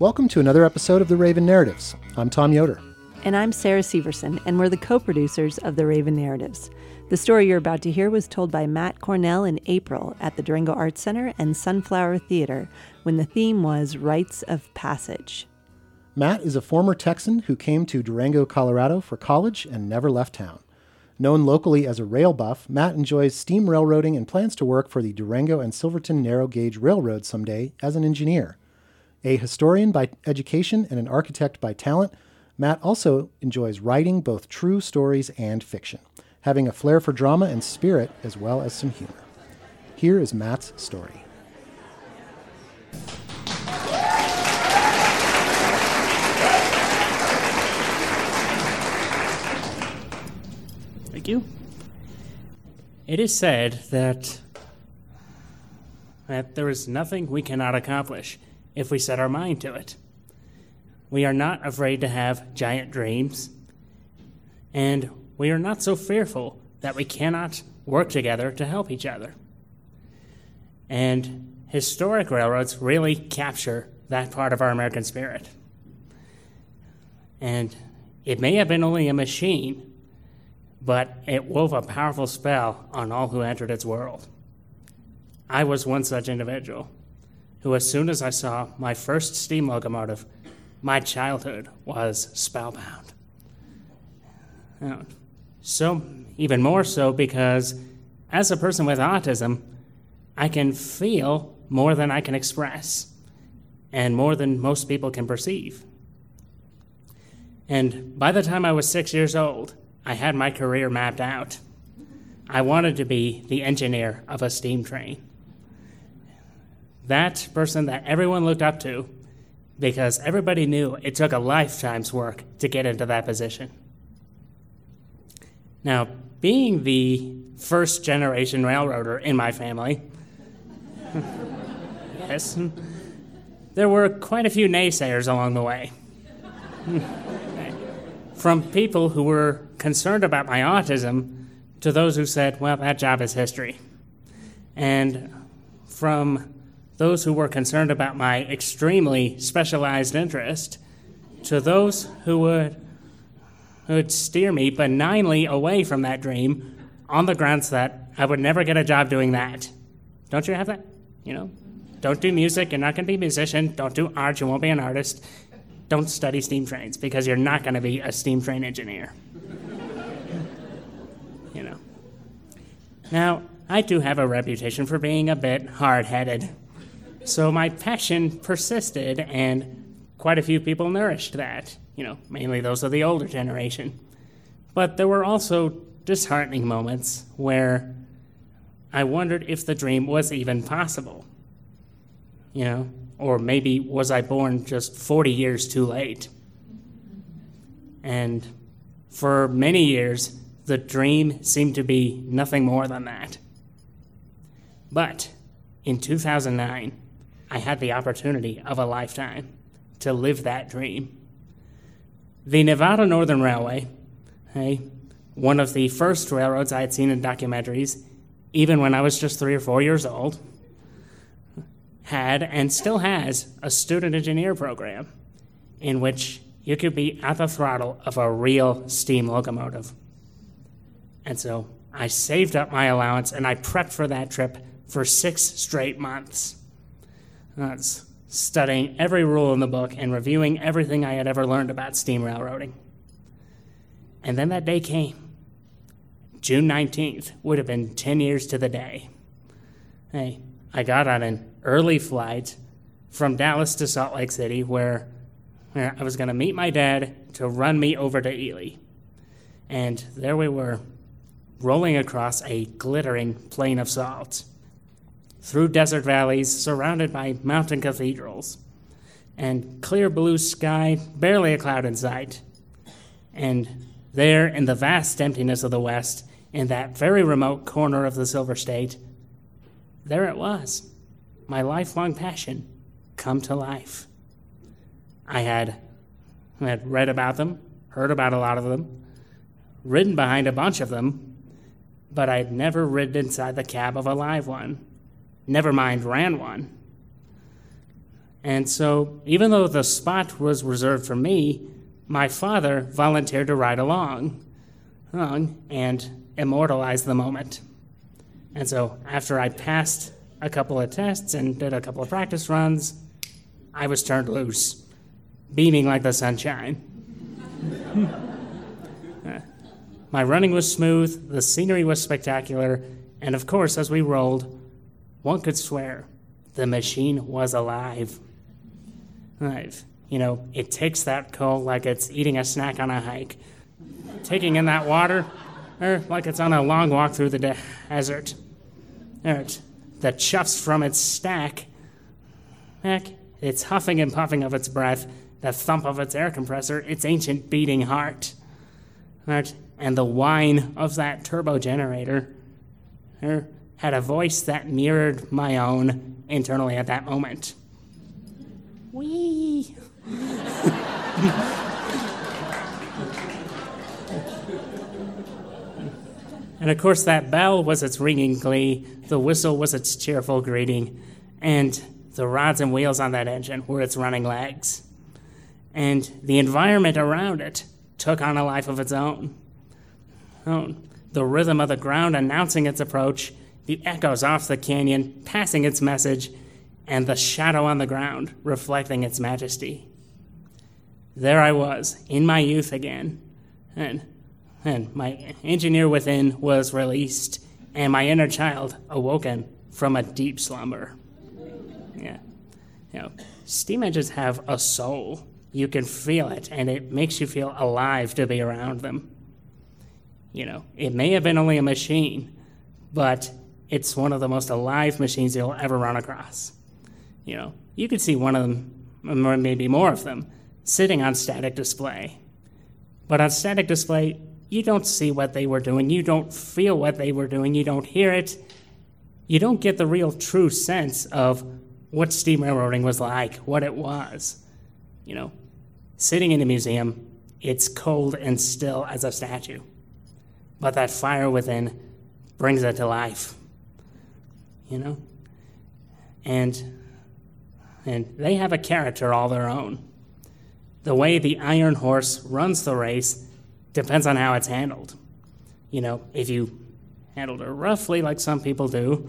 Welcome to another episode of the Raven Narratives. I'm Tom Yoder. And I'm Sarah Severson, and we're the co producers of the Raven Narratives. The story you're about to hear was told by Matt Cornell in April at the Durango Arts Center and Sunflower Theater when the theme was Rites of Passage. Matt is a former Texan who came to Durango, Colorado for college and never left town. Known locally as a rail buff, Matt enjoys steam railroading and plans to work for the Durango and Silverton Narrow Gauge Railroad someday as an engineer. A historian by education and an architect by talent, Matt also enjoys writing both true stories and fiction, having a flair for drama and spirit as well as some humor. Here is Matt's story. Thank you. It is said that that there is nothing we cannot accomplish if we set our mind to it. We are not afraid to have giant dreams, and we are not so fearful that we cannot work together to help each other. And historic railroads really capture that part of our American spirit. And it may have been only a machine, but it wove a powerful spell on all who entered its world. I was one such individual who, as soon as I saw my first steam locomotive, my childhood was spellbound. So, even more so because as a person with autism, I can feel more than I can express, and more than most people can perceive. And by the time I was six years old, I had my career mapped out. I wanted to be the engineer of a steam train that person that everyone looked up to because everybody knew it took a lifetime's work to get into that position. Now, being the first generation railroader in my family, yes, there were quite a few naysayers along the way. From people who were concerned about my autism to those who said, well, that job is history. And from those who were concerned about my extremely specialized interest to those who would, who would steer me benignly away from that dream on the grounds that I would never get a job doing that. Don't you have that? You know? Don't do music, you're not going to be a musician. Don't do art, you won't be an artist. Don't study steam trains because you're not going to be a steam train engineer. you know. Now, I do have a reputation for being a bit hard headed. So my passion persisted, and quite a few people nourished that. You know, mainly those of the older generation. But there were also disheartening moments where I wondered if the dream was even possible. You know, or maybe was I born just 40 years too late? And for many years, the dream seemed to be nothing more than that. But in 2009, I had the opportunity of a lifetime to live that dream. The Nevada Northern Railway, hey, one of the first railroads I had seen in documentaries, even when I was just three or four years old, had and still has a student engineer program in which you could be at the throttle of a real steam locomotive. And so I saved up my allowance and I prepped for that trip for six straight months. That's studying every rule in the book and reviewing everything I had ever learned about steam railroading. And then that day came. June 19th would have been 10 years to the day. Hey, I got on an early flight from Dallas to Salt Lake City where, where I was going to meet my dad to run me over to Ely. And there we were, rolling across a glittering plain of salt through desert valleys surrounded by mountain cathedrals, and clear blue sky, barely a cloud in sight. And there, in the vast emptiness of the West, in that very remote corner of the Silver State, there it was, my lifelong passion come to life. I had, I had read about them, heard about a lot of them, ridden behind a bunch of them, but I'd never ridden inside the cab of a live one never mind ran one. And so, even though the spot was reserved for me, my father volunteered to ride along, and immortalize the moment. And so, after I passed a couple of tests and did a couple of practice runs, I was turned loose, beaming like the sunshine. My running was smooth, the scenery was spectacular, and of course, as we rolled, one could swear the machine was alive. Alive. You know, it takes that coal like it's eating a snack on a hike, taking in that water, or like it's on a long walk through the desert. The chuffs from its stack. Heck, it's huffing and puffing of its breath, the thump of its air compressor, its ancient beating heart. And the whine of that turbo generator er, had a voice that mirrored my own internally at that moment. Wee. and of course, that bell was its ringing glee, the whistle was its cheerful greeting, and the rods and wheels on that engine were its running legs. And the environment around it took on a life of its own own. The rhythm of the ground announcing its approach, the echoes off the canyon passing its message, and the shadow on the ground reflecting its majesty. There I was, in my youth again, and, and my engineer within was released, and my inner child awoken from a deep slumber. Yeah. You know, steam engines have a soul. You can feel it, and it makes you feel alive to be around them. You know, it may have been only a machine, but it's one of the most alive machines you'll ever run across. You know, you could see one of them, or maybe more of them, sitting on static display. But on static display, you don't see what they were doing, you don't feel what they were doing, you don't hear it. You don't get the real true sense of what steam railroading was like, what it was. You know, sitting in a museum, it's cold and still as a statue but that fire within brings it to life. You know? And and they have a character all their own. The way the iron horse runs the race depends on how it's handled. You know, if you handled her roughly like some people do,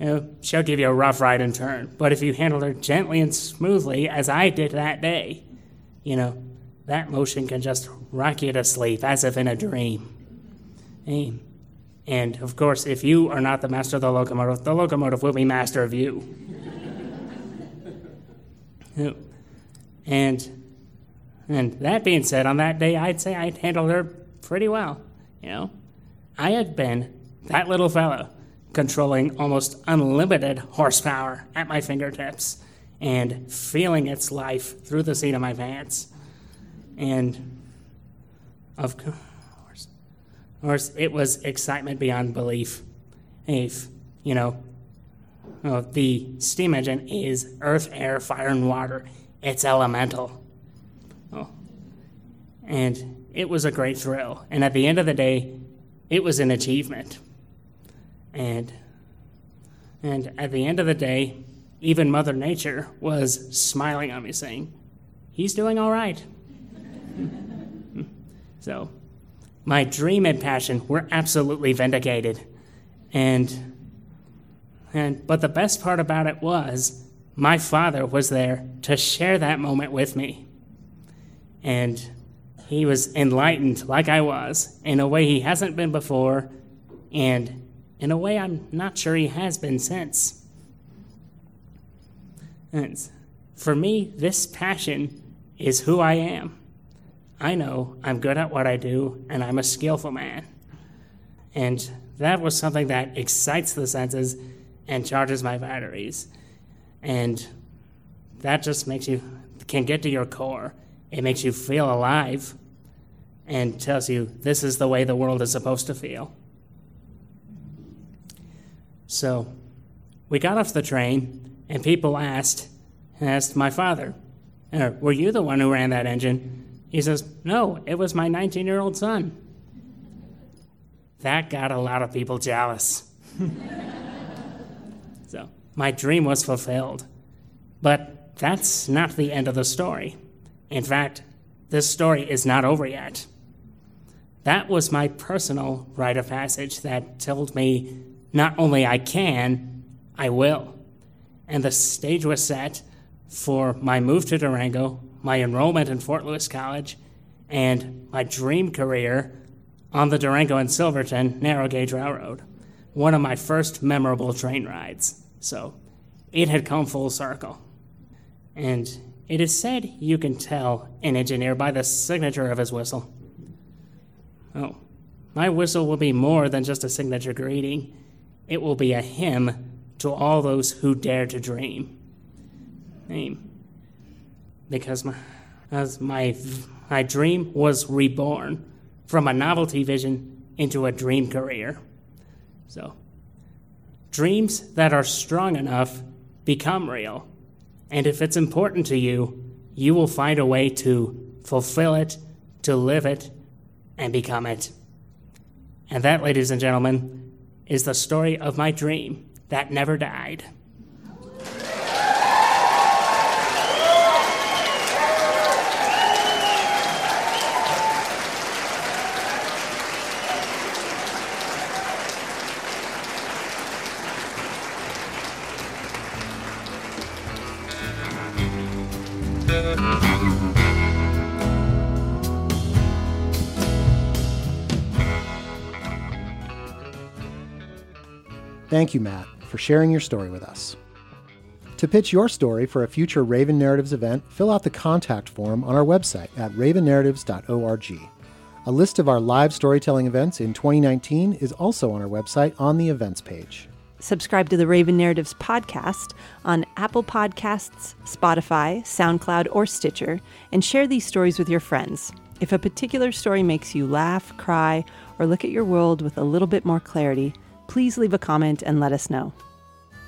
you know, she'll give you a rough ride and turn. But if you handle her gently and smoothly, as I did that day, you know, that motion can just rock you to sleep as if in a dream aim. And of course, if you are not the master of the locomotive, the locomotive will be master of you. and and that being said, on that day, I'd say I'd handled her pretty well. You know, I had been that little fellow controlling almost unlimited horsepower at my fingertips and feeling its life through the seat of my pants. And of course or it was excitement beyond belief. If, you know, oh, the steam engine is earth, air, fire, and water. It's elemental. Oh. And it was a great thrill. And at the end of the day, it was an achievement. And and at the end of the day, even Mother Nature was smiling on me, saying, He's doing all right. so my dream and passion were absolutely vindicated. And and but the best part about it was my father was there to share that moment with me. And he was enlightened like I was in a way he hasn't been before and in a way I'm not sure he has been since. And for me, this passion is who I am. I know I'm good at what I do and I'm a skillful man. And that was something that excites the senses and charges my batteries. And that just makes you, can get to your core. It makes you feel alive and tells you this is the way the world is supposed to feel. So we got off the train and people asked, asked my father, uh, Were you the one who ran that engine? He says, No, it was my 19 year old son. That got a lot of people jealous. so my dream was fulfilled. But that's not the end of the story. In fact, this story is not over yet. That was my personal rite of passage that told me not only I can, I will. And the stage was set for my move to Durango, my enrollment in Fort Lewis College, and my dream career on the Durango and Silverton Narrow Gauge Railroad, one of my first memorable train rides. So it had come full circle. And it is said you can tell an engineer by the signature of his whistle. Oh, my whistle will be more than just a signature greeting. It will be a hymn to all those who dare to dream. Name. Because my, as my, my dream was reborn from a novelty vision into a dream career. So, dreams that are strong enough become real. And if it's important to you, you will find a way to fulfill it, to live it, and become it. And that, ladies and gentlemen, is the story of my dream that never died. Thank you, Matt, for sharing your story with us. To pitch your story for a future Raven Narratives event, fill out the contact form on our website at ravennarratives.org. A list of our live storytelling events in 2019 is also on our website on the events page. Subscribe to the Raven Narratives podcast on Apple Podcasts, Spotify, SoundCloud, or Stitcher, and share these stories with your friends. If a particular story makes you laugh, cry, or look at your world with a little bit more clarity, please leave a comment and let us know.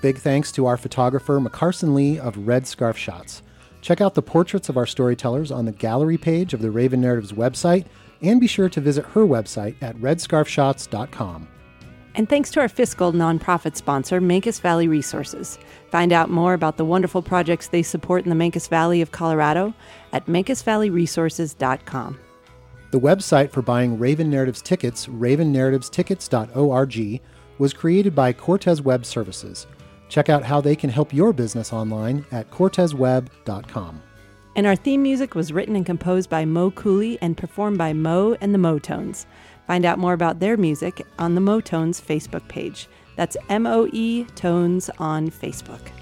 Big thanks to our photographer, McCarson Lee of Red Scarf Shots. Check out the portraits of our storytellers on the gallery page of the Raven Narratives website, and be sure to visit her website at redscarfshots.com. And thanks to our fiscal nonprofit sponsor, Mancos Valley Resources. Find out more about the wonderful projects they support in the Mancos Valley of Colorado at mancusvalleyresources.com. The website for buying Raven Narratives tickets, ravennarrativestickets.org, was created by Cortez Web Services. Check out how they can help your business online at cortezweb.com. And our theme music was written and composed by Mo Cooley and performed by Mo and the Moetones. Find out more about their music on the Moetones Facebook page. That's M O E Tones on Facebook.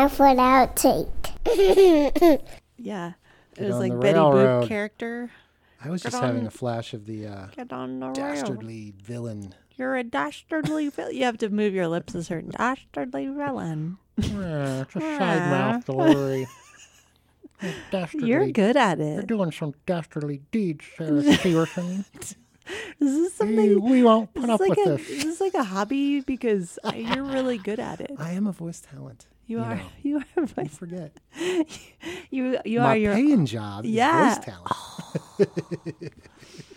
Now for the outtake. Yeah. It Get was like Betty railroad. Boop character. I was Get just having a flash of the uh, Get on the rail. dastardly villain. You're a dastardly villain. You have to move your lips a certain dastardly villain. Yeah, it's a side mouth delivery. dastardly. You're good at it. You're doing some dastardly deeds, Sarah Steverson. Is this we, something? we won't Is put up like with a this. is this like a hobby because you're really good at it. I am a voice talent. You are know, you are voice- forget. you you My are your paying job Yeah. is voice talent.